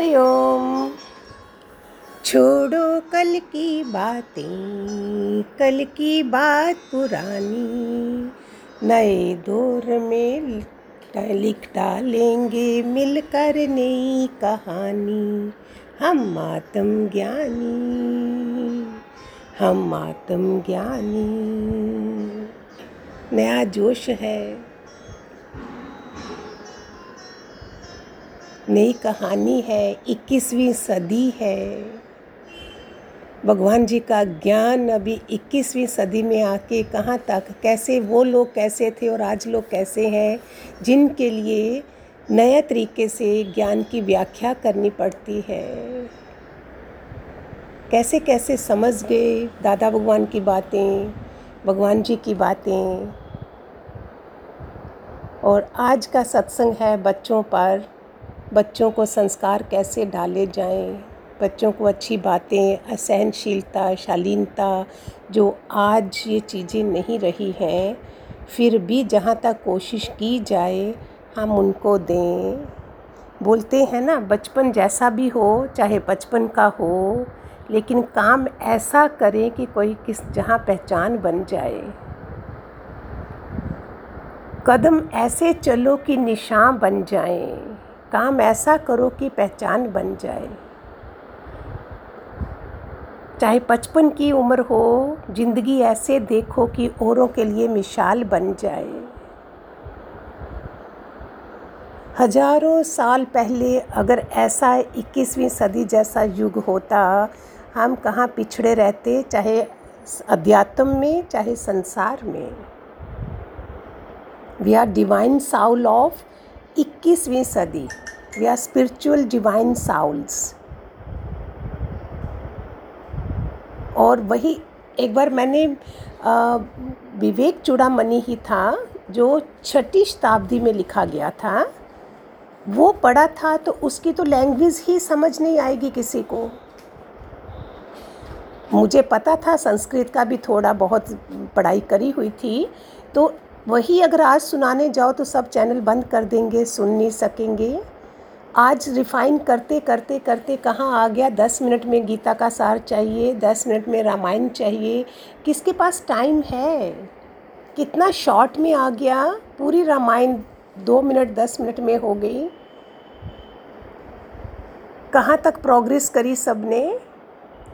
हरिओम छोड़ो कल की बातें, कल की बात पुरानी। नए दौर में लिख डालेंगे मिलकर नई कहानी। हम आत्म ज्ञानी, हम आत्म ज्ञानी। नया जोश है। नई कहानी है, इक्कीसवीं सदी है। भगवान जी का ज्ञान अभी इक्कीसवीं सदी में आके कहाँ तक, कैसे वो लोग कैसे थे और आज लोग कैसे हैं, जिनके लिए नए तरीके से ज्ञान की व्याख्या करनी पड़ती है। कैसे कैसे समझ गए दादा भगवान की बातें, भगवान जी की बातें। और आज का सत्संग है बच्चों पर बच्चों को संस्कार कैसे डाले जाएँ? बच्चों को अच्छी बातें, असहनशीलता, शालीनता, जो आज ये चीज़ें नहीं रही हैं, फिर भी जहाँ तक कोशिश की जाए, हम उनको दें। बोलते हैं ना, बचपन जैसा भी हो, चाहे बचपन का हो, लेकिन काम ऐसा करें कि कोई किस जहाँ पहचान बन जाए। कदम ऐसे चलो कि निशान बन जाएँ। काम ऐसा करो कि पहचान बन जाए। चाहे बचपन की उम्र हो, ज़िंदगी ऐसे देखो कि औरों के लिए मिसाल बन जाए। हज़ारों साल पहले अगर ऐसा इक्कीसवीं सदी जैसा युग होता, हम कहाँ पिछड़े रहते, चाहे अध्यात्म में, चाहे संसार में। We are divine soul of इक्कीसवीं सदी we are spiritual divine souls और वही एक बार मैंने विवेक चूड़ामणि ही था, जो छठी शताब्दी में लिखा गया था। वो पढ़ा था तो उसकी तो लैंग्वेज ही समझ नहीं आएगी किसी को। मुझे पता था, संस्कृत का भी थोड़ा बहुत पढ़ाई करी हुई थी तो वही अगर आज सुनाने जाओ तो सब चैनल बंद कर देंगे, सुन नहीं सकेंगे। आज रिफ़ाइन करते करते करते कहाँ आ गया? दस मिनट में गीता का सार चाहिए, दस मिनट में रामायण चाहिए। किसके पास टाइम है? कितना शॉर्ट में आ गया? पूरी रामायण दो मिनट, दस मिनट में हो गई। कहाँ तक प्रोग्रेस करी सबने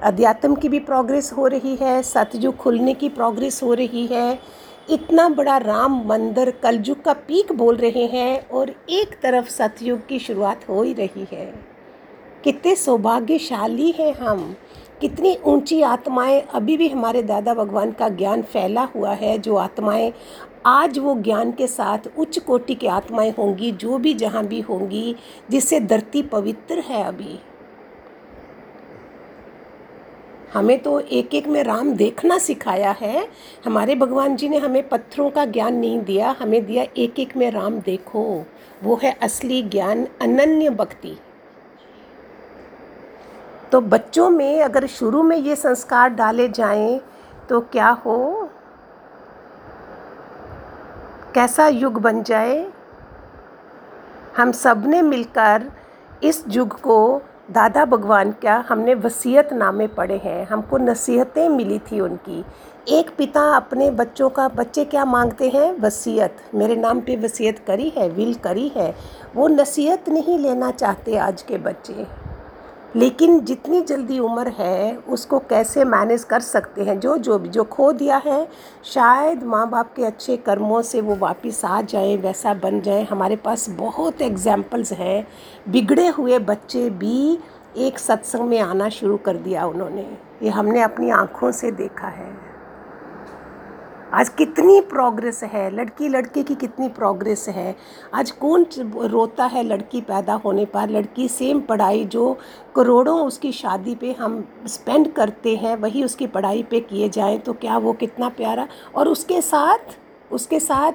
अध्यात्म की भी प्रोग्रेस हो रही है, सतयुग खुलने की प्रोग्रेस हो रही है। इतना बड़ा राम मंदिर कलयुग का पीक बोल रहे हैं और एक तरफ़ सतयुग की शुरुआत हो ही रही है। कितने सौभाग्यशाली हैं हम। कितनी ऊँची आत्माएँ। अभी भी हमारे दादा भगवान का ज्ञान फैला हुआ है। जो आत्माएँ आज वो ज्ञान के साथ उच्च कोटि की आत्माएँ होंगी, जो भी जहाँ भी होंगी, जिससे धरती पवित्र है अभी। हमें तो एक एक में राम देखना सिखाया है। हमारे भगवान जी ने हमें पत्थरों का ज्ञान नहीं दिया, हमें दिया एक एक में राम देखो। वो है असली ज्ञान, अनन्य भक्ति। तो बच्चों में अगर शुरू में ये संस्कार डाले जाएँ तो क्या हो? कैसा युग बन जाए? हम सबने मिलकर इस युग को दादा भगवान, क्या हमने वसीयत नामे पढ़े हैं? हमको नसीहतें मिली थी उनकी। एक पिता अपने बच्चों का, बच्चे क्या मांगते हैं? वसीयत। मेरे नाम पे वसीयत करी है, विल करी है। वो नसीहत नहीं लेना चाहते आज के बच्चे। लेकिन जितनी जल्दी उम्र है, उसको कैसे मैनेज कर सकते हैं? जो जो भी जो खो दिया है, शायद माँ बाप के अच्छे कर्मों से वो वापस आ जाए, वैसा बन जाए। हमारे पास बहुत एग्जाम्पल्स हैं। बिगड़े हुए बच्चे भी एक सत्संग में आना शुरू कर दिया उन्होंने। ये हमने अपनी आँखों से देखा है। आज कितनी प्रोग्रेस है? लड़की लड़के की कितनी प्रोग्रेस है? आज कौन रोता है लड़की पैदा होने पर? लड़की सेम पढ़ाई जो करोड़ों उसकी शादी पे हम स्पेंड करते हैं, वही उसकी पढ़ाई पे किए जाएँ तो क्या वो कितना प्यारा? और उसके साथ उसके साथ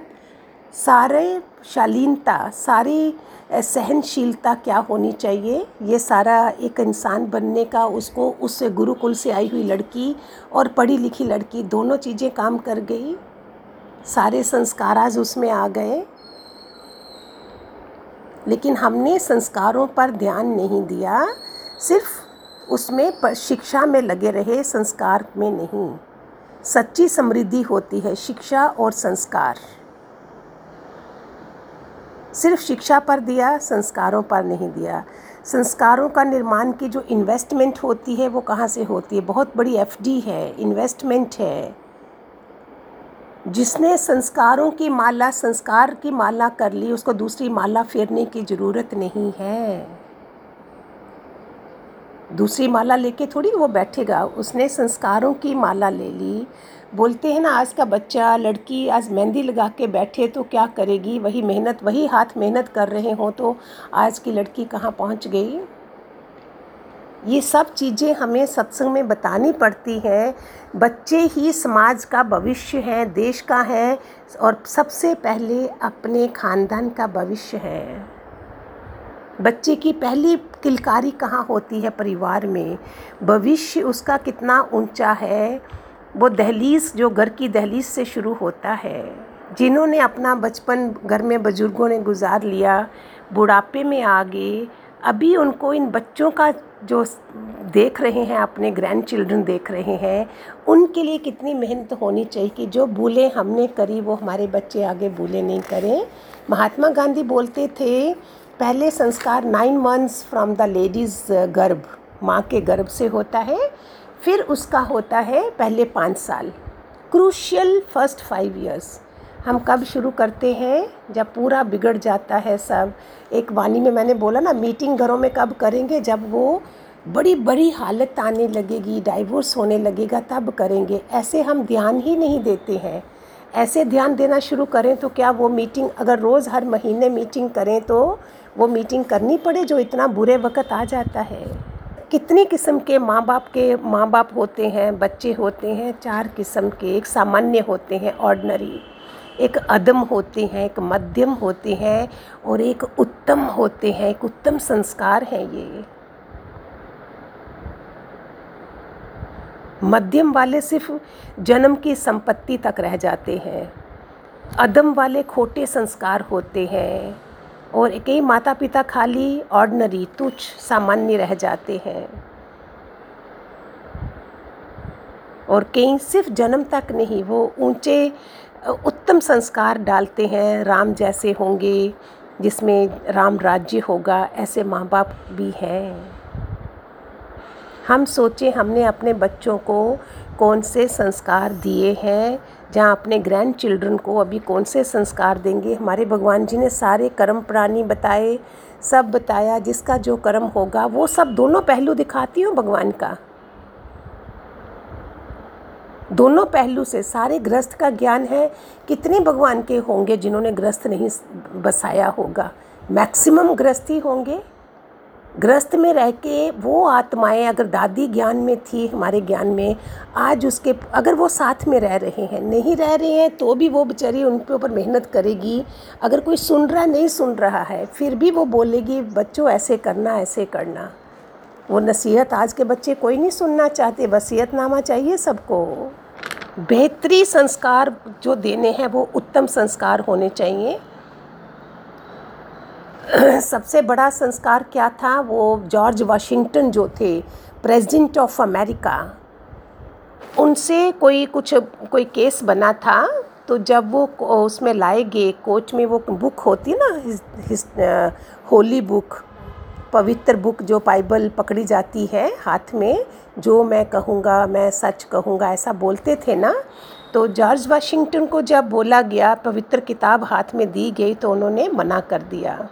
सारे शालीनता, सारी सहनशीलता क्या होनी चाहिए? ये सारा एक इंसान बनने का, उसको उससे गुरुकुल से आई हुई लड़की और पढ़ी लिखी लड़की दोनों चीज़ें काम कर गई। सारे संस्कार आज उसमें आ गए। लेकिन हमने संस्कारों पर ध्यान नहीं दिया। सिर्फ़ उसमें शिक्षा में लगे रहे, संस्कार में नहीं। सच्ची समृद्धि होती है शिक्षा और संस्कार। सिर्फ़ शिक्षा पर दिया, संस्कारों पर नहीं दिया। संस्कारों का निर्माण की जो इन्वेस्टमेंट होती है, वो कहाँ से होती है? बहुत बड़ी एफडी है इन्वेस्टमेंट है। जिसने संस्कारों की माला, संस्कार की माला कर ली, उसको दूसरी माला फेरने की ज़रूरत नहीं है। दूसरी माला लेके थोड़ी वो बैठेगा। उसने संस्कारों की माला ले ली। बोलते हैं ना, आज का बच्चा, लड़की आज मेहंदी लगा के बैठे तो क्या करेगी? वही मेहनत, वही हाथ मेहनत कर रहे हों तो आज की लड़की कहाँ पहुँच गई? ये सब चीज़ें हमें सत्संग में बतानी पड़ती हैं। बच्चे ही समाज का भविष्य हैं, देश का है और सबसे पहले अपने ख़ानदान का भविष्य है। बच्चे की पहली किलकारी कहाँ होती है परिवार में? भविष्य उसका कितना ऊँचा है? वो दहलीज, जो घर की दहलीज से शुरू होता है। जिन्होंने अपना बचपन घर में बुज़ुर्गों ने गुजार लिया, बुढ़ापे में आ गए अभी उनको इन बच्चों का जो देख रहे हैं, अपने ग्रैंड चिल्ड्रन देख रहे हैं, उनके लिए कितनी मेहनत होनी चाहिए कि जो भूलें हमने करी, वो हमारे बच्चे आगे भूले नहीं करें। महात्मा गांधी बोलते थे, पहले संस्कार nine months from the ladies गर्भ, माँ के गर्भ से होता है फिर उसका होता है पहले पाँच साल। क्रूशियल फ़र्स्ट फाइव ईयर्स हम कब शुरू करते हैं? जब पूरा बिगड़ जाता है सब। एक वाणी में मैंने बोला ना मीटिंग घरों में कब करेंगे? जब वो बड़ी बड़ी हालत आने लगेगी डाइवोर्स होने लगेगा, तब करेंगे। ऐसे हम ध्यान ही नहीं देते हैं। ऐसे ध्यान देना शुरू करें तो क्या वो मीटिंग अगर रोज़ हर महीने मीटिंग करें तो वो मीटिंग करनी पड़े जो इतना बुरे वक्त आ जाता है? कितनी किस्म के माँ बाप के माँ बाप होते हैं, बच्चे होते हैं? चार किस्म के, एक सामान्य होते हैं ऑर्डनरी एक अदम होते हैं, एक मध्यम होते हैं और एक उत्तम होते हैं। एक उत्तम संस्कार है ये। मध्यम वाले सिर्फ़ जन्म की संपत्ति तक रह जाते हैं। अदम वाले खोटे संस्कार होते हैं। और कई माता पिता खाली ऑर्डनरी तुच्छ, सामान्य रह जाते हैं। और कई सिर्फ़ जन्म तक नहीं, वो ऊँचे, उत्तम संस्कार डालते हैं, राम जैसे होंगे, जिसमें राम राज्य होगा, ऐसे माँ बाप भी हैं। हम सोचें हमने अपने बच्चों को कौन से संस्कार दिए हैं जहाँ अपने ग्रैंड चिल्ड्रन को अभी कौन से संस्कार देंगे? हमारे भगवान जी ने सारे कर्म प्राणी बताए, सब बताया, जिसका जो कर्म होगा, वो सब दोनों पहलू दिखाती हूँ भगवान का। दोनों पहलू से सारे ग्रस्त का ज्ञान है, कितने भगवान के होंगे जिन्होंने ग्रस्त नहीं बसाया होगा। मैक्सिमम ग्रस्त ही होंगे। ग्रस्त में रह के वो आत्माएँ, अगर दादी ज्ञान में थी, हमारे ज्ञान में, आज उसके, अगर वो साथ में रह रहे हैं, नहीं रह रहे हैं तो भी वो बेचारी उनके ऊपर मेहनत करेगी। अगर कोई सुन रहा, नहीं सुन रहा है, फिर भी वो बोलेगी, बच्चों, ऐसे करना ऐसे करना। वो नसीहत आज के बच्चे कोई नहीं सुनना चाहते, वसीयतनामा चाहिए सबको। बेहतरी संस्कार जो देने हैं, वो उत्तम संस्कार होने चाहिए। सबसे बड़ा संस्कार क्या था? वो जॉर्ज वाशिंगटन जो थे, प्रेसिडेंट ऑफ़ अमेरिका, उनसे कोई कुछ, कोई केस बना था तो जब वो उसमें लाए गए कोर्ट में वो बुक होती ना, हिस होली बुक, पवित्र बुक जो बाइबल पकड़ी जाती है हाथ में, जो मैं कहूँगा, मैं सच कहूँगा, ऐसा बोलते थे ना तो जॉर्ज वाशिंगटन को जब बोला गया, पवित्र किताब हाथ में दी गई तो उन्होंने मना कर दिया।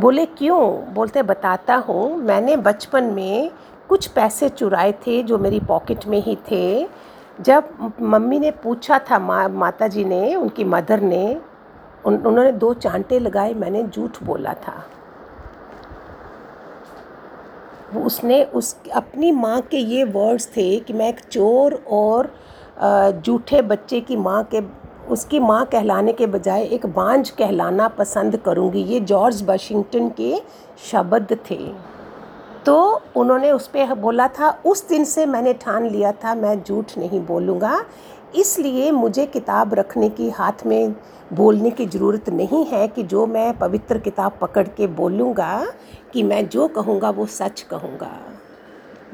बोले क्यों? बोलते बताता हूँ मैंने बचपन में कुछ पैसे चुराए थे जो मेरी पॉकेट में ही थे। जब मम्मी ने पूछा था माँ माता जी ने उनकी मदर ने उन, उन्होंने दो चांटे लगाए मैंने झूठ बोला था। उसने उस अपनी माँ के ये वर्ड्स थे कि मैं एक चोर और जूठे बच्चे की माँ के उसकी माँ कहलाने के बजाय एक बांझ कहलाना पसंद करूँगी। ये जॉर्ज वाशिंगटन के शब्द थे। तो उन्होंने उस पर बोला था, उस दिन से मैंने ठान लिया था, मैं झूठ नहीं बोलूँगा। इसलिए मुझे किताब रखने की, हाथ में बोलने की ज़रूरत नहीं है कि जो मैं पवित्र किताब पकड़ के बोलूँगा, कि मैं जो कहूँगा वो सच कहूँगा।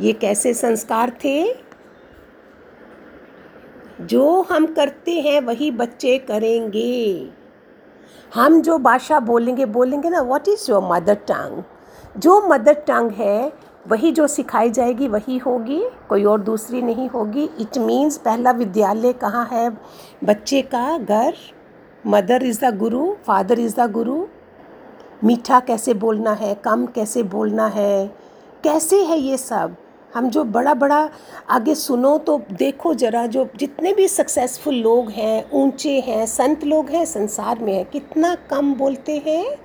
ये कैसे संस्कार थे? जो हम करते हैं, वही बच्चे करेंगे। हम जो भाषा बोलेंगे बोलेंगे ना what is your mother tongue जो मदर टंग है, वही जो सिखाई जाएगी, वही होगी, कोई और दूसरी नहीं होगी। इट मीन्स पहला विद्यालय कहाँ है? बच्चे का घर mother is the guru father is the guru मीठा कैसे बोलना है, कम कैसे बोलना है? कैसे है ये सब? हम जो बड़ा बड़ा आगे सुनो तो देखो ज़रा जो जितने भी सक्सेसफुल लोग हैं, ऊँचे हैं, संत लोग हैं, संसार में हैं, कितना कम बोलते हैं?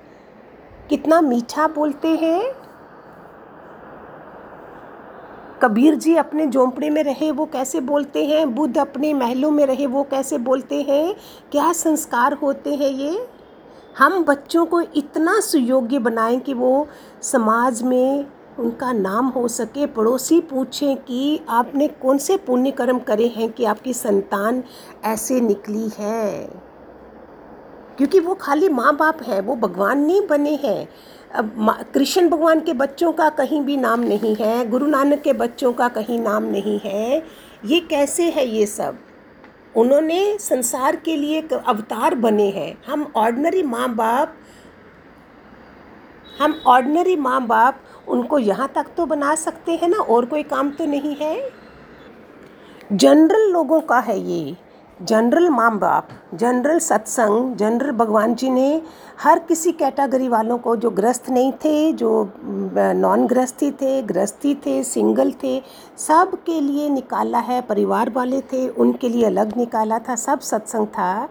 कितना मीठा बोलते हैं? कबीर जी अपने झोंपड़े में रहे, वो कैसे बोलते हैं? बुद्ध अपने महलों में रहे, वो कैसे बोलते हैं? क्या संस्कार होते हैं ये? हम बच्चों को इतना सुयोग्य बनाएँ कि वो समाज में उनका नाम हो सके, पड़ोसी पूछें कि आपने कौन से पुण्य कर्म करे हैं कि आपकी संतान ऐसे निकली है? क्योंकि वो खाली माँ बाप है, वो भगवान नहीं बने हैं। अब कृष्ण भगवान के बच्चों का कहीं भी नाम नहीं है, गुरु नानक के बच्चों का कहीं नाम नहीं है। ये कैसे है ये सब? उन्होंने संसार के लिए अवतार बने हैं। हम ऑर्डनरी माँ बाप हम ऑर्डनरी माँ बाप उनको यहाँ तक तो बना सकते हैं ना, और कोई काम तो नहीं है? जनरल लोगों का है ये। जनरल माम बाप जनरल सत्संग, जनरल भगवान जी ने हर किसी कैटेगरी वालों को जो ग्रस्त नहीं थे, जो नॉन ग्रस्ती थे ग्रस्ती थे, सिंगल थे, सब के लिए निकाला है, परिवार वाले थे, उनके लिए अलग निकाला था, सब सत्संग था।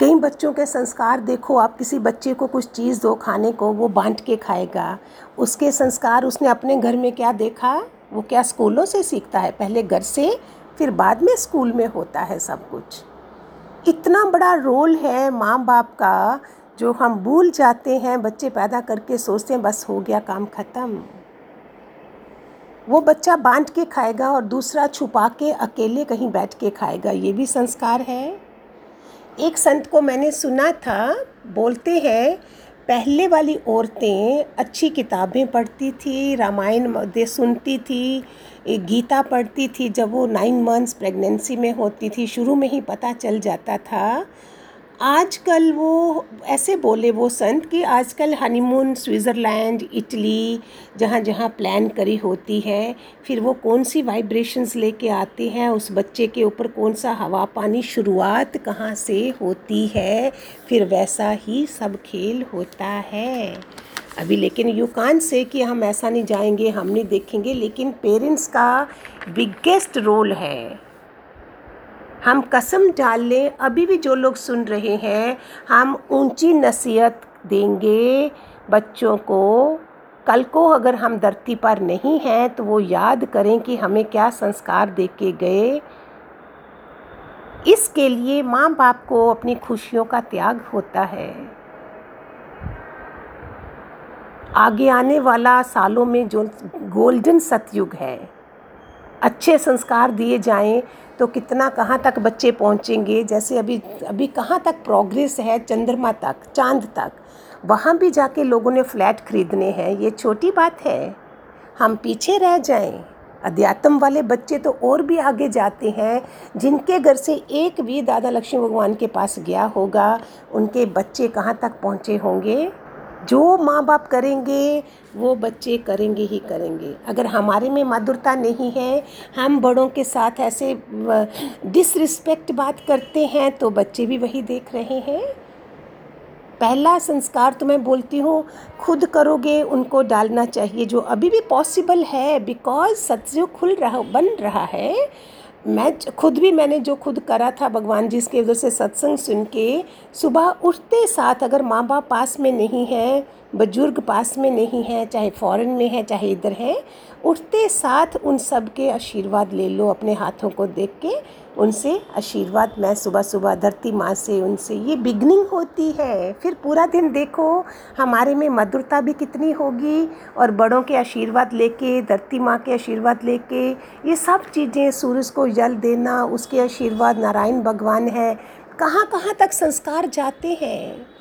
कई बच्चों के संस्कार देखो, आप किसी बच्चे को कुछ चीज़ दो खाने को, वो बांट के खाएगा। उसके संस्कार, उसने अपने घर में क्या देखा? वो क्या स्कूलों से सीखता है? पहले घर से, फिर बाद में स्कूल में होता है सब कुछ। इतना बड़ा रोल है माँ बाप का, जो हम भूल जाते हैं, बच्चे पैदा करके सोचते हैं, बस हो गया, काम ख़त्म। वो बच्चा बांट के खाएगा और दूसरा छुपा के अकेले कहीं बैठ के खाएगा, ये भी संस्कार है। एक संत को मैंने सुना था, बोलते हैं, पहले वाली औरतें अच्छी किताबें पढ़ती थी, रामायण दे सुनती थी एक गीता पढ़ती थी, जब वो नाइन मंथ्स प्रेगनेंसी में होती थी, शुरू में ही पता चल जाता था आजकल वो ऐसे बोले वो संत कि आजकल हनीमून स्विट्ज़रलैंड, इटली जहाँ जहाँ प्लान करी होती है, फिर वो कौन सी वाइब्रेशंस लेके आते हैं, उस बच्चे के ऊपर कौन सा हवा पानी शुरुआत कहाँ से होती है, फिर वैसा ही सब खेल होता है। अभी लेकिन यू कान से कि हम ऐसा नहीं जाएँगे, हम नहीं देखेंगे, लेकिन पेरेंट्स का बिगेस्ट रोल है। हम कसम डाल लें, अभी भी जो लोग सुन रहे हैं, हम ऊँची नसीहत देंगे बच्चों को। कल को अगर हम धरती पर नहीं हैं तो वो याद करें कि हमें क्या संस्कार दे के गए। इसके लिए माँ बाप को अपनी खुशियों का त्याग होता है। आगे आने वाला सालों में जो गोल्डन सतयुग है अच्छे संस्कार दिए जाएँ तो कितना कहाँ तक बच्चे पहुँचेंगे? जैसे अभी अभी कहाँ तक प्रोग्रेस है? चंद्रमा तक, चाँद तक। वहाँ भी जाके लोगों ने फ्लैट खरीदने हैं, ये छोटी बात है। हम पीछे रह जाएँ। अध्यात्म वाले बच्चे तो और भी आगे जाते हैं, जिनके घर से एक भी दादा लक्ष्मी भगवान के पास गया होगा, उनके बच्चे कहाँ तक पहुँचे होंगे? जो माँ बाप करेंगे, वो बच्चे करेंगे ही करेंगे। अगर हमारे में मधुरता नहीं है, हम बड़ों के साथ ऐसे डिसरिस्पेक्ट बात करते हैं तो बच्चे भी वही देख रहे हैं। पहला संस्कार तो मैं बोलती हूँ, खुद करोगे, उनको डालना चाहिए। जो अभी भी पॉसिबल है बिकॉज़ सत्य खुल रहा, बन रहा है मैं खुद भी मैंने जो खुद करा था भगवान जी के उधर से सत्संग सुन के, सुबह उठते साथ अगर माँ बाप पास में नहीं है, बुज़ुर्ग पास में नहीं है, चाहे फॉरेन में है, चाहे इधर है, उठते साथ उन सब के आशीर्वाद ले लो अपने हाथों को देख के उनसे आशीर्वाद, मैं सुबह सुबह धरती माँ से उनसे ये बिगनिंग होती है। फिर पूरा दिन देखो, हमारे में मधुरता भी कितनी होगी और बड़ों के आशीर्वाद लेके, धरती माँ के आशीर्वाद लेके, ये सब चीज़ें, सूरज को जल देना, उसके आशीर्वाद, नारायण भगवान है। कहाँ कहाँ तक संस्कार जाते हैं?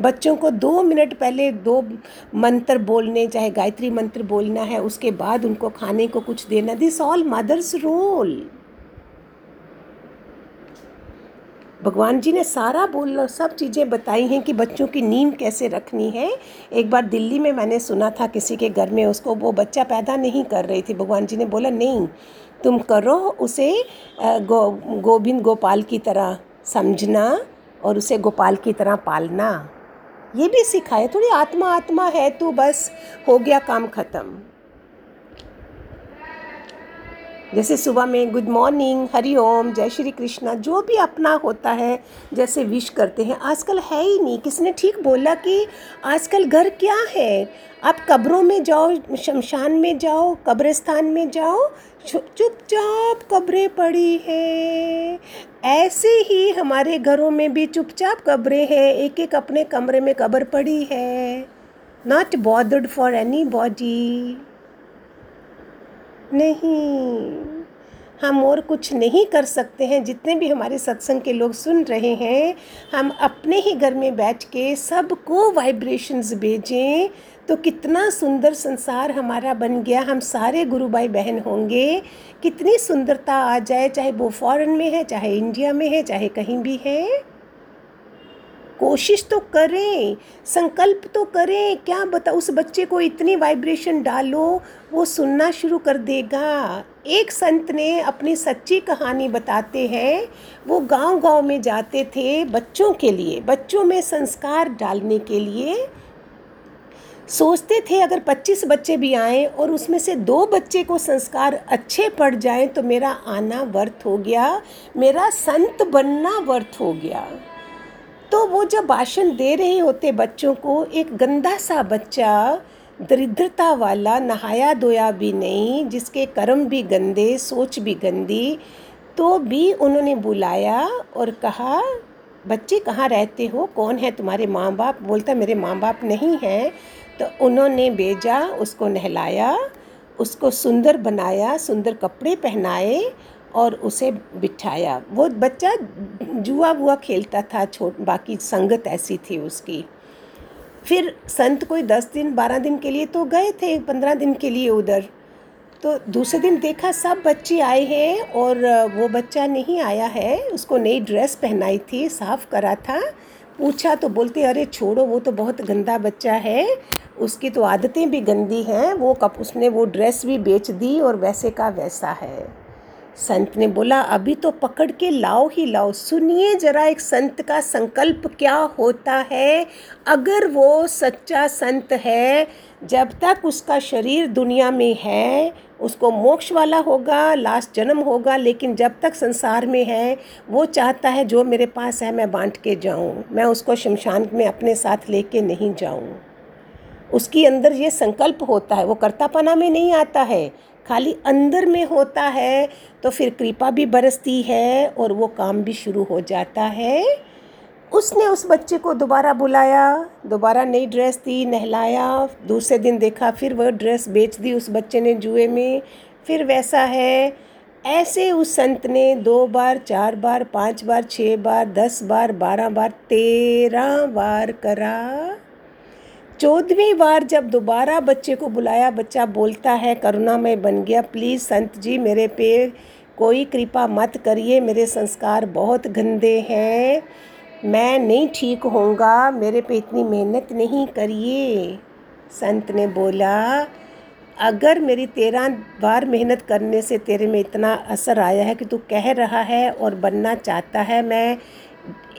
बच्चों को दो मिनट पहले दो मंत्र बोलने, चाहे गायत्री मंत्र बोलना है, उसके बाद उनको खाने को कुछ देना। दिस ऑल मदर्स रोल भगवान जी ने सारा बोल, सब चीज़ें बताई हैं कि बच्चों की नींद कैसे रखनी है। एक बार दिल्ली में मैंने सुना था किसी के घर में उसको, वो बच्चा पैदा नहीं कर रही थी। भगवान जी ने बोला, नहीं, तुम करो उसे गो, गोविंद गोपाल की तरह समझना और उसे गोपाल की तरह पालना। ये भी सिखाए थोड़ी आत्मा आत्मा है तो बस हो गया काम ख़त्म। जैसे सुबह में गुड मॉर्निंग, हरि ओम, जय श्री कृष्णा, जो भी अपना होता है, जैसे विश करते हैं, आजकल है ही नहीं। किसने ठीक बोला कि आजकल घर क्या है? आप कब्रों में जाओ, शमशान में जाओ, कब्रिस्तान में जाओ चुपचाप कब्रें पड़ी हैं। ऐसे ही हमारे घरों में भी चुपचाप कब्रें हैं एक एक अपने कमरे में कब्र पड़ी है। Not bothered for anybody नहीं, हम और कुछ नहीं कर सकते हैं, जितने भी हमारे सत्संग के लोग सुन रहे हैं। हम अपने ही घर में बैठ के सबको वाइब्रेशंस भेजें तो कितना सुंदर संसार हमारा बन गया। हम सारे गुरु भाई बहन होंगे। कितनी सुंदरता आ जाए, चाहे वो फॉरेन में है, चाहे इंडिया में है, चाहे कहीं भी है। कोशिश तो करें, संकल्प तो करें। क्या बता, उस बच्चे को इतनी वाइब्रेशन डालो, वो सुनना शुरू कर देगा। एक संत ने अपनी सच्ची कहानी बताते हैं। वो गांव-गांव में जाते थे बच्चों के लिए, बच्चों में संस्कार डालने के लिए। सोचते थे अगर 25 बच्चे भी आए और उसमें से दो बच्चे को संस्कार अच्छे पड़ जाएँ तो मेरा आना वर्थ हो गया, मेरा संत बनना वर्थ हो गया। तो वो जब भाषण दे रहे होते बच्चों को, एक गंदा सा बच्चा, दरिद्रता वाला, नहाया धोया भी नहीं, जिसके कर्म भी गंदे, सोच भी गंदी तो भी उन्होंने बुलाया और कहा, बच्चे कहाँ रहते हो? कौन है तुम्हारे माँ बाप? बोलता, मेरे माँ बाप नहीं हैं। तो उन्होंने भेजा, उसको नहलाया, उसको सुंदर बनाया, सुंदर कपड़े पहनाए और उसे बिठाया। वो बच्चा जुआ वुआ खेलता था, छोट, बाकी संगत ऐसी थी उसकी। फिर संत कोई दस दिन, बारह दिन के लिए तो गए थे, पंद्रह दिन के लिए उधर। तो दूसरे दिन देखा सब बच्चे आए हैं और वो बच्चा नहीं आया है, उसको नई ड्रेस पहनाई थी, साफ़ करा था, पूछा तो बोलते, अरे छोड़ो, वो तो बहुत गंदा बच्चा है। उसकी तो आदतें भी गंदी हैं, वो कप, उसने वो ड्रेस भी बेच दी और वैसे का वैसा है। संत ने बोला, अभी तो पकड़ के लाओ ही लाओ। सुनिए जरा एक संत का संकल्प क्या होता है? अगर वो सच्चा संत है, जब तक उसका शरीर दुनिया में है, उसको मोक्ष वाला होगा, लास्ट जन्म होगा, लेकिन जब तक संसार में है, वो चाहता है, जो मेरे पास है, मैं बांट के जाऊँ। मैं उसको शमशान में अपने साथ लेके नहीं जाऊँ। उसकी अंदर ये संकल्प होता है, वो कर्तापना में नहीं आता है, खाली अंदर में होता है तो फिर कृपा भी बरसती है और वो काम भी शुरू हो जाता है। उसने उस बच्चे को दोबारा बुलाया, दोबारा नई ड्रेस दी, नहलाया, दूसरे दिन देखा, फिर वह ड्रेस बेच दी उस बच्चे ने जुए में, फिर वैसा है। ऐसे उस संत ने दो बार, चार बार, पाँच बार छः बार, दस बार, बारह बार, तेरह बार करा। चौदहवीं बार जब दोबारा बच्चे को बुलाया, बच्चा बोलता है, करुणा, में बन गया। प्लीज़, संत जी, मेरे पे कोई कृपा मत करिए। मेरे संस्कार बहुत गंदे हैं। मैं नहीं ठीक होऊँगा। मेरे पे इतनी मेहनत नहीं करिए। संत ने बोला, अगर मेरी तेरह बार मेहनत करने से तेरे में इतना असर आया है कि तू कह रहा है और बनना चाहता है, मैं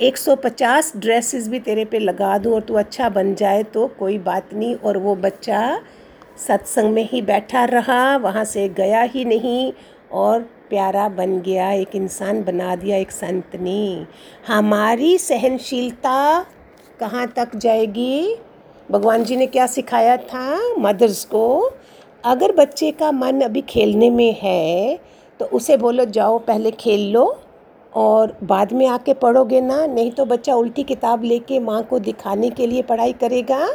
150 ड्रेसेस भी तेरे पे लगा दूँ और तू अच्छा बन जाए तो कोई बात नहीं। और वो बच्चा सत्संग में ही बैठा रहा, वहाँ से गया ही नहीं और प्यारा बन गया, एक इंसान बना दिया, एक संत ने। हमारी सहनशीलता कहाँ तक जाएगी? भगवान जी ने क्या सिखाया था मदर्स को? अगर बच्चे का मन अभी खेलने में है तो उसे बोलो, जाओ, पहले खेल लो। और बाद में आके पढ़ोगे ना, नहीं तो बच्चा उल्टी किताब लेके माँ को दिखाने के लिए पढ़ाई करेगा।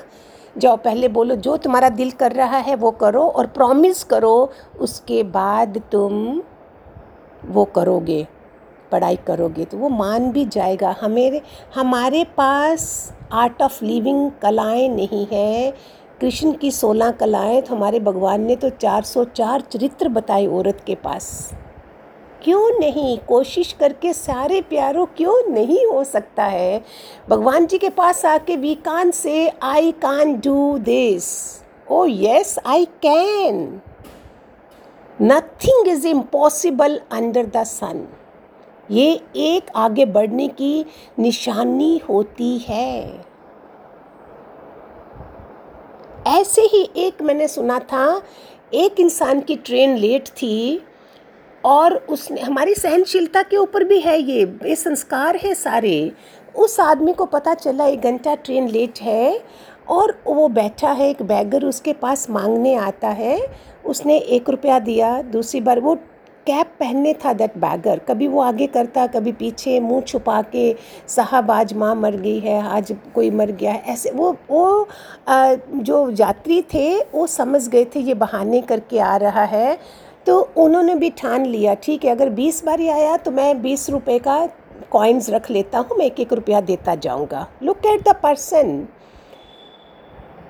जाओ पहले बोलो, जो तुम्हारा दिल कर रहा है वो करो और प्रॉमिस करो, उसके बाद तुम वो करोगे, पढ़ाई करोगे। तो वो मान भी जाएगा। हमें हमारे पास आर्ट ऑफ़ लिविंग कलाएँ नहीं है। कृष्ण की सोलह कलाएँ तो हमारे भगवान ने तो 404 चरित्र बताए औरत के पास। क्यों नहीं? कोशिश करके सारे प्यारों क्यों नहीं हो सकता है? भगवान जी के पास आके वी कान से I can do this oh yes I can nothing is impossible under the sun ये एक आगे बढ़ने की निशानी होती है। ऐसे ही एक मैंने सुना था, एक इंसान की ट्रेन लेट थी और उसने हमारी सहनशीलता के ऊपर भी है ये ये संस्कार है सारे। उस आदमी को पता चला एक घंटा ट्रेन लेट है और वो बैठा है एक बैगर उसके पास मांगने आता है। उसने एक रुपया दिया दूसरी बार वो कैप पहनने था दैट बैगर कभी वो आगे करता कभी पीछे मुँह छुपा के साहब आज माँ मर गई है आज कोई मर गया है। ऐसे वो वो आ, जो यात्री थे वो समझ गए थे ये बहाने करके आ रहा है। तो उन्होंने भी ठान लिया, ठीक है, अगर बीस बारी आया तो मैं बीस रुपये का कॉइन्स रख लेता हूँ, मैं एक एक रुपया देता जाऊँगा। लुक एट द पर्सन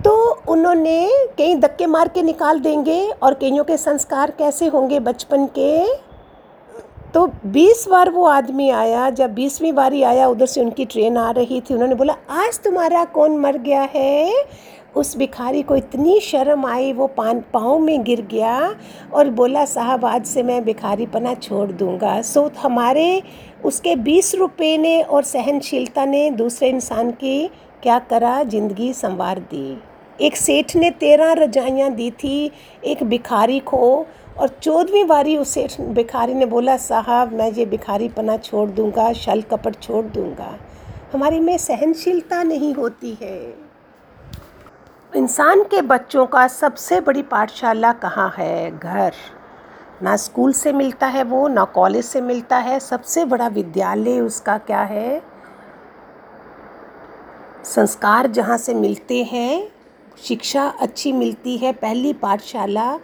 तो उन्होंने कई धक्के मार के निकाल देंगे और कईयों के संस्कार कैसे होंगे बचपन के? तो बीस बार वो आदमी आया, जब बीसवीं बारी आया, उधर से उनकी ट्रेन आ रही थी, उन्होंने बोला, आज तुम्हारा कौन मर गया है? उस भिखारी को इतनी शर्म आई, वो पान, पाँव में गिर गया और बोला, साहब, आज से मैं भिखारी पना छोड़ दूँगा। सो हमारे, उसके बीस रुपये ने और सहनशीलता ने दूसरे इंसान की क्या करा? ज़िंदगी संवार दी। एक सेठ ने तेरह रजाइयाँ दी थी एक भिखारी को और चौदहवीं बारी उस सेठ, भिखारी ने बोला, साहब, मैं ये भिखारी पना छोड़ दूँगा, शल कपट छोड़ दूँगा। हमारी में सहनशीलता नहीं होती है। इंसान के बच्चों का सबसे बड़ी पाठशाला कहाँ है? घर। ना स्कूल से मिलता है वो, ना कॉलेज से मिलता है। सबसे बड़ा विद्यालय उसका क्या है? संस्कार जहाँ से मिलते हैं, शिक्षा अच्छी मिलती है। पहली पाठशाला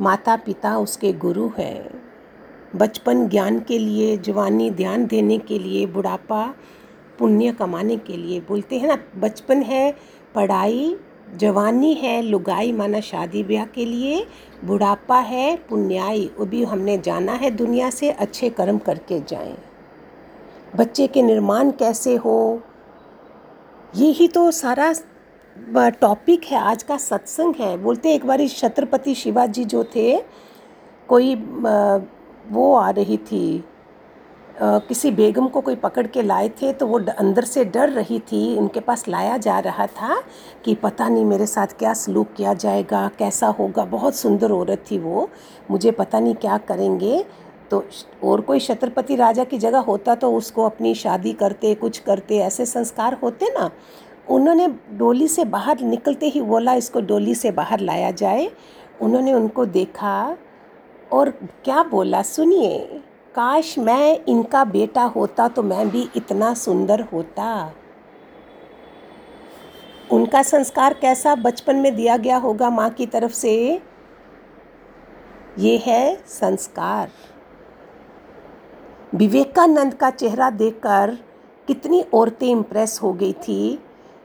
माता पिता उसके गुरु है। बचपन ज्ञान के लिए, जवानी ध्यान देने के लिए, बुढ़ापा पुण्य कमाने के लिए बोलते हैं ना, बचपन है पढ़ाई जवानी है, लुगाई माना शादी ब्याह के लिए, बुढ़ापा है, पुण्याई, वो भी हमने जाना है दुनिया से, अच्छे कर्म करके जाएँ। बच्चे के निर्माण कैसे हो? यही तो सारा टॉपिक है, आज का सत्संग है। बोलते एक बार छत्रपति शिवाजी जो थे, कोई वो आ रही थी किसी बेगम को कोई पकड़ के लाए थे तो वो अंदर से डर रही थी, उनके पास लाया जा रहा था कि पता नहीं मेरे साथ क्या सलूक किया जाएगा, कैसा होगा, बहुत सुंदर औरत थी वो, मुझे पता नहीं क्या करेंगे। तो और कोई छत्रपति राजा की जगह होता तो उसको अपनी शादी करते, कुछ करते, ऐसे संस्कार होते ना, उन्होंने डोली से बाहर निकलते ही बोला, इसको डोली से बाहर लाया जाए। उन्होंने उनको देखा और क्या बोला, सुनिए काश मैं इनका बेटा होता तो मैं भी इतना सुंदर होता। उनका संस्कार कैसा बचपन में दिया गया होगा माँ की तरफ़ से? ये है संस्कार। विवेकानंद का चेहरा देखकर कितनी औरतें इम्प्रेस हो गई थी।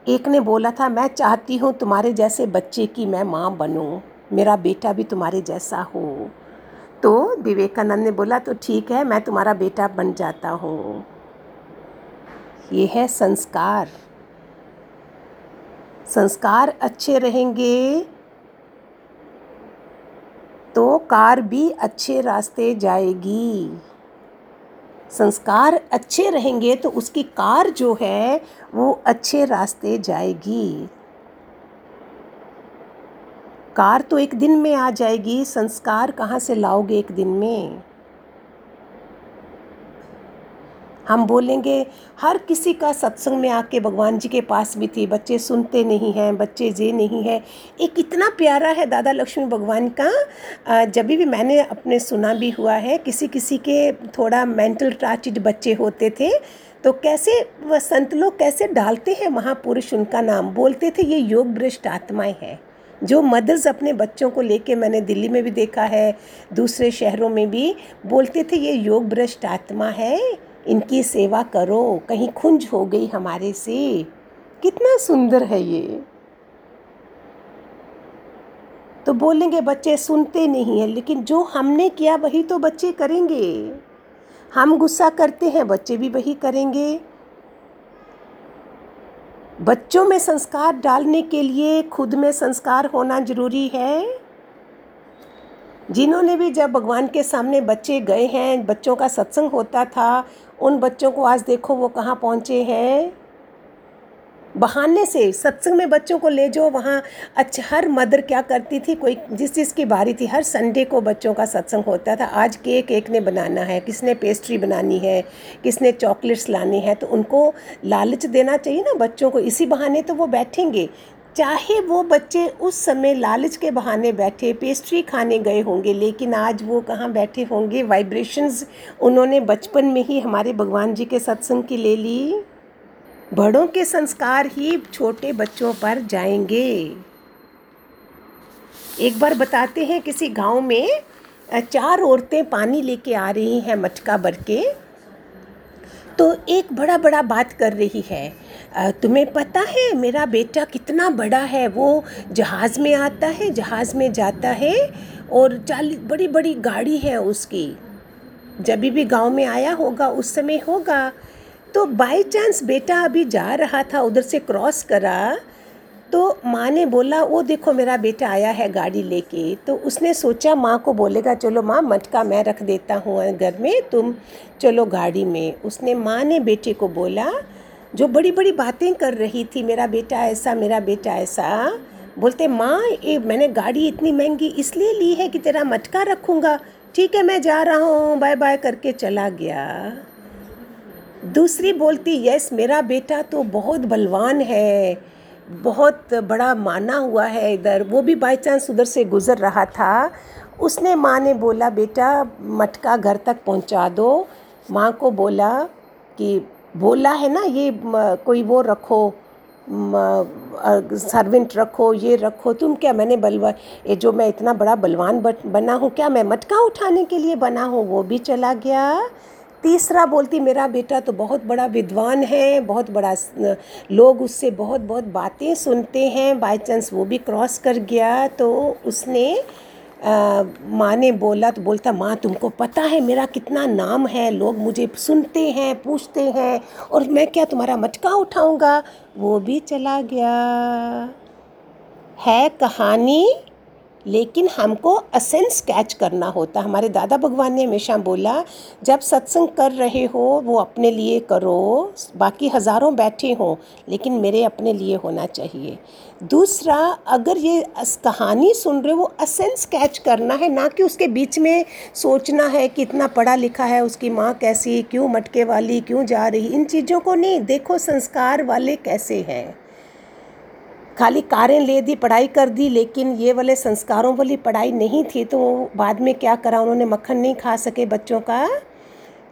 एक ने बोला था, मैं चाहती हूँ तुम्हारे जैसे बच्चे की मैं माँ बनूँ। मेरा बेटा भी तुम्हारे जैसा हो। तो विवेकानंद ने बोला तो ठीक है, मैं तुम्हारा बेटा बन जाता हूँ। ये है संस्कार। संस्कार अच्छे रहेंगे तो कार भी अच्छे रास्ते जाएगी। संस्कार अच्छे रहेंगे तो उसकी कार जो है, वो अच्छे रास्ते जाएगी। कार तो एक दिन में आ जाएगी, संस्कार कहाँ से लाओगे एक दिन में? हम बोलेंगे, हर किसी का सत्संग में आके भगवान जी के पास भी थी, बच्चे सुनते नहीं हैं, बच्चे जे नहीं है। एक इतना प्यारा है दादा लक्ष्मी भगवान का जब भी मैंने अपने सुना भी हुआ है किसी किसी के थोड़ा मेंटल टाचिड बच्चे होते थे तो कैसे वह संत लोग कैसे डालते हैं महापुरुष, उनका नाम? बोलते थे, ये योग भ्रष्ट आत्माएँ हैं। जो मदर्स अपने बच्चों को लेके मैंने दिल्ली में भी देखा है, दूसरे शहरों में भी, बोलते थे, ये योग भ्रष्ट आत्मा है, इनकी सेवा करो, कहीं खुंज हो गई हमारे से। कितना सुंदर है ये। तो बोलेंगे, बच्चे सुनते नहीं हैं, लेकिन जो हमने किया वही तो बच्चे करेंगे। हम गुस्सा करते हैं, बच्चे भी वही करेंगे। बच्चों में संस्कार डालने के लिए खुद में संस्कार होना ज़रूरी है। जिन्होंने भी जब भगवान के सामने बच्चे गए हैं, बच्चों का सत्संग होता था, उन बच्चों को आज देखो वो कहाँ पहुँचे हैं। बहाने से, सत्संग में बच्चों को ले जाओ, वहाँ अच्छा हर मदर क्या करती थी, कोई जिस चीज़ की बारी थी, हर संडे को बच्चों का सत्संग होता था, आज केक एक ने बनाना है, किसने पेस्ट्री बनानी है, किसने चॉकलेट्स लानी है तो उनको लालच देना चाहिए ना बच्चों को, इसी बहाने तो वो बैठेंगे। चाहे वो बच्चे उस समय लालच के बहाने बैठे, पेस्ट्री खाने गए होंगे, लेकिन आज वो कहाँ बैठे होंगे वाइब्रेशंस उन्होंने बचपन में ही हमारे भगवान जी के सत्संग की ले ली। बड़ों के संस्कार ही छोटे बच्चों पर जाएँगे। एक बार बताते हैं, किसी गाँव में चार औरतें पानी लेके आ रही हैं मटका भर के। तो एक बड़ा बड़ा बात कर रही है तुम्हें पता है मेरा बेटा कितना बड़ा है? वो जहाज़ में आता है, जहाज़ में जाता है और चालीस बड़ी बड़ी गाड़ी है उसकी। जब भी गाँव में आया होगा, उस समय होगा। तो बाई चांस बेटा अभी जा रहा था, उधर से क्रॉस करा तो माँ ने बोला वो देखो, मेरा बेटा आया है गाड़ी लेके। तो उसने सोचा, माँ को बोलेगा, चलो माँ, मटका मैं रख देता हूँ घर में, तुम चलो गाड़ी में। उसने माँ ने बेटे को बोला, जो बड़ी बड़ी बातें कर रही थी, मेरा बेटा ऐसा, मेरा बेटा ऐसा। बोलते, माँ, ये मैंने गाड़ी इतनी महँगी इसलिए ली है कि तेरा मटका रखूँगा। ठीक है, मैं जा रहा हूँ बाय बाय करके चला गया। दूसरी बोलती, यस, मेरा बेटा तो बहुत बलवान है, बहुत बड़ा माना हुआ है इधर, वो भी बाई चांस उधर से गुज़र रहा था। उसने माँ ने बोला, बेटा, मटका घर तक पहुँचा दो। माँ को बोला कि, बोला है ना, ये कोई वो रखो सर्वेंट रखो, ये रखो, तुम क्या, मैंने बलवा, ये जो मैं इतना बड़ा बलवान बना हूँ, क्या मैं मटका उठाने के लिए बना हूँ? वो भी चला गया। तीसरा बोलती, मेरा बेटा तो बहुत बड़ा विद्वान है, बहुत बड़ा लोग उससे बहुत बहुत बातें सुनते हैं बाई चांस वो भी क्रॉस कर गया। तो उसने माँ ने बोला तो बोलता, माँ, तुमको पता है मेरा कितना नाम है, लोग मुझे सुनते हैं, पूछते हैं, और मैं क्या तुम्हारा मटका उठाऊँगा? वो भी चला गया। है कहानी लेकिन हमको असेंस कैच करना होता। हमारे दादा भगवान ने हमेशा बोला, जब सत्संग कर रहे हो, वो अपने लिए करो, बाकी हज़ारों बैठे हों, लेकिन मेरे अपने लिए होना चाहिए। दूसरा, अगर ये कहानी सुन रहे हो, वो असेंस कैच करना है, ना कि उसके बीच में सोचना है कि इतना पढ़ा लिखा है, उसकी माँ कैसी, क्यों मटके वाली, क्यों जा रही, इन चीज़ों को नहीं, देखो संस्कार वाले कैसे हैं। खाली कारें ले दी पढ़ाई कर दी लेकिन ये वाले संस्कारों वाली पढ़ाई नहीं थी तो बाद में क्या करा उन्होंने? मक्खन नहीं खा सके बच्चों का।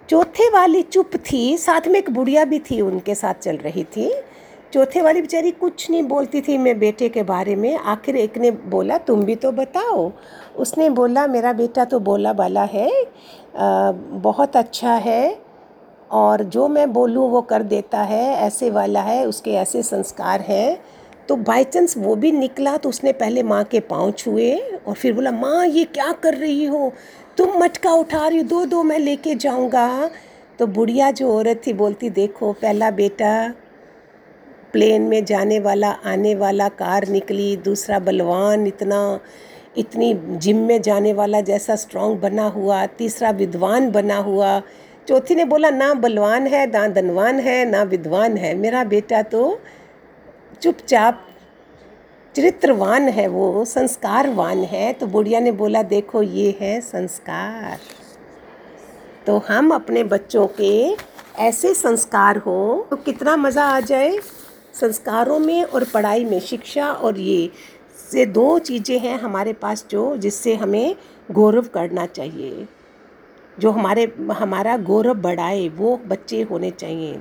चौथे वाली चुप थी साथ में एक बुढ़िया भी थी उनके साथ चल रही थी। चौथे वाली बेचारी कुछ नहीं बोलती थी मैं बेटे के बारे में। आखिर एक ने बोला तुम भी तो बताओ। उसने बोला मेरा बेटा तो बोला बाला है आ, बहुत अच्छा है और जो मैं बोलूँ वो कर देता है ऐसे वाला है उसके ऐसे संस्कार हैं। तो बाई चांस वो भी निकला तो उसने पहले माँ के पाँव छुए और फिर बोला, माँ, ये क्या कर रही हो? तुम मटका उठा रही हो दो दो मैं लेके जाऊँगा। तो बुढ़िया जो औरत थी बोलती, देखो, पहला बेटा प्लेन में जाने वाला, आने वाला, कार निकली, दूसरा बलवान इतना, इतनी जिम में जाने वाला जैसा स्ट्रांग बना हुआ, तीसरा विद्वान बना हुआ। चौथी ने बोला, ना बलवान है, ना धनवान है, ना विद्वान है, मेरा बेटा तो चुपचाप चरित्रवान है वो, संस्कारवान है। तो बुढ़िया ने बोला, देखो, ये है संस्कार। तो हम अपने बच्चों के ऐसे संस्कार हो तो कितना मज़ा आ जाए संस्कारों में और पढ़ाई में, शिक्षा और ये से दो चीज़ें हैं हमारे पास जो, जिससे हमें गौरव करना चाहिए। जो हमारे, हमारा गौरव बढ़ाए, वो बच्चे होने चाहिए।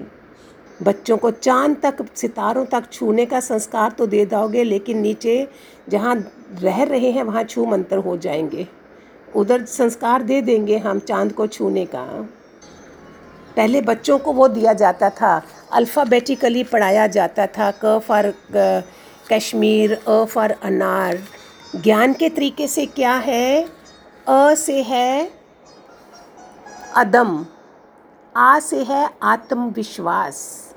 बच्चों को चाँद तक, सितारों तक छूने का संस्कार तो दे दोगे लेकिन नीचे जहाँ रह रहे हैं, वहाँ छू मंतर हो जाएँगे। उधर संस्कार दे देंगे हम चाँद को छूने का। पहले बच्चों को वो दिया जाता था अल्फ़ाबेटिकली पढ़ाया जाता था, क फॉर कश्मीर, अ फॉर अनार। ज्ञान के तरीके से क्या है? अ से है अदम, आ से है आत्मविश्वास।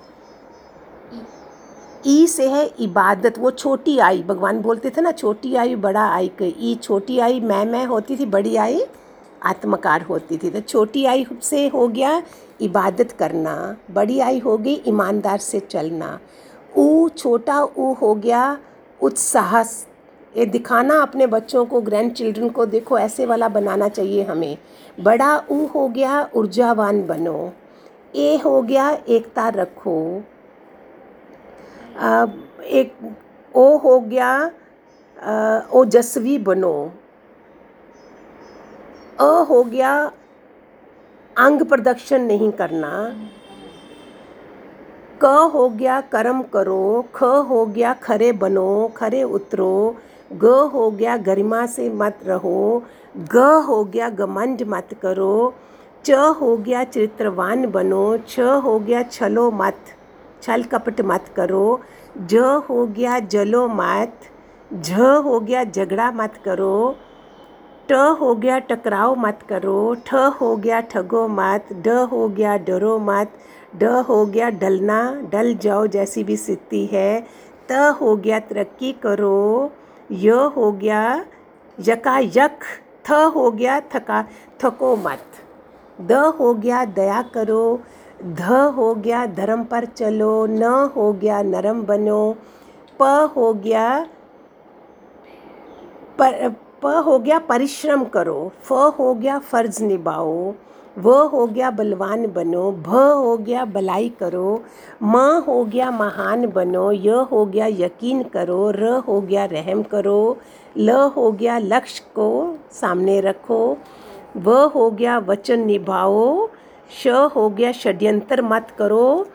ई से है इबादत, वो छोटी आई, भगवान बोलते थे ना, छोटी आई, बड़ा आई, के ई छोटी आई, मैं मैं होती थी, बड़ी आई, आत्मकार होती थी। तो छोटी आई से हो गया इबादत करना, बड़ी आई हो गई ईमानदार से चलना। ऊ छोटा ऊ हो गया उत्साह, ये दिखाना अपने बच्चों को, ग्रैंड चिल्ड्रन को, देखो ऐसे वाला बनाना चाहिए हमें। बड़ा ऊ हो गया ऊर्जावान बनो। ए हो गया एकता रखो। एक ओ हो गया ओजस्वी बनो। अ हो गया, अंग प्रदर्शन नहीं करना। क हो गया, कर्म करो। ख हो गया, खरे बनो, खरे उतरो। ग हो गया, गरिमा से मत रहो। ग हो गया, घमंड मत करो। च हो गया, चरित्रवान बनो। छ हो गया, छलो मत। छल कपट मत करो ज हो गया जलो मत झ हो गया झगड़ा मत करो ट हो गया टकराव मत करो ठ हो गया ठगो मत ड हो गया डरो मत ड हो गया डलना डल जाओ जैसी भी स्थिति है त हो गया तरक्की करो य हो गया यका यक थ हो गया थका थको मत द हो गया दया करो ध हो गया धर्म पर चलो न हो गया नरम बनो प हो गया पर प हो गया परिश्रम करो फ हो गया फ़र्ज़ निभाओ व हो गया बलवान बनो भ हो गया भलाई करो म हो गया महान बनो य हो गया यकीन करो र हो गया रहम करो ल हो गया लक्ष्य को सामने रखो व हो गया वचन निभाओ श हो गया षड्यंत्र मत करो।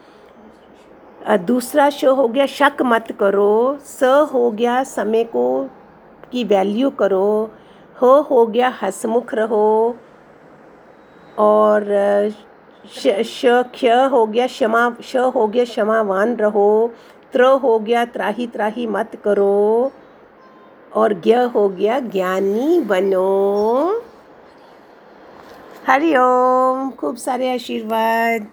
दूसरा श हो गया शक मत करो। स हो गया समय को, की वैल्यू करो। हो हो गया हसमुख रहो। और श श, क्ष हो गया क्षमा, श हो गया क्षमावान रहो। त्र हो गया त्राही त्राही मत करो। और ज्ञ हो गया ज्ञानी बनो। हरिओम खूब सारे आशीर्वाद।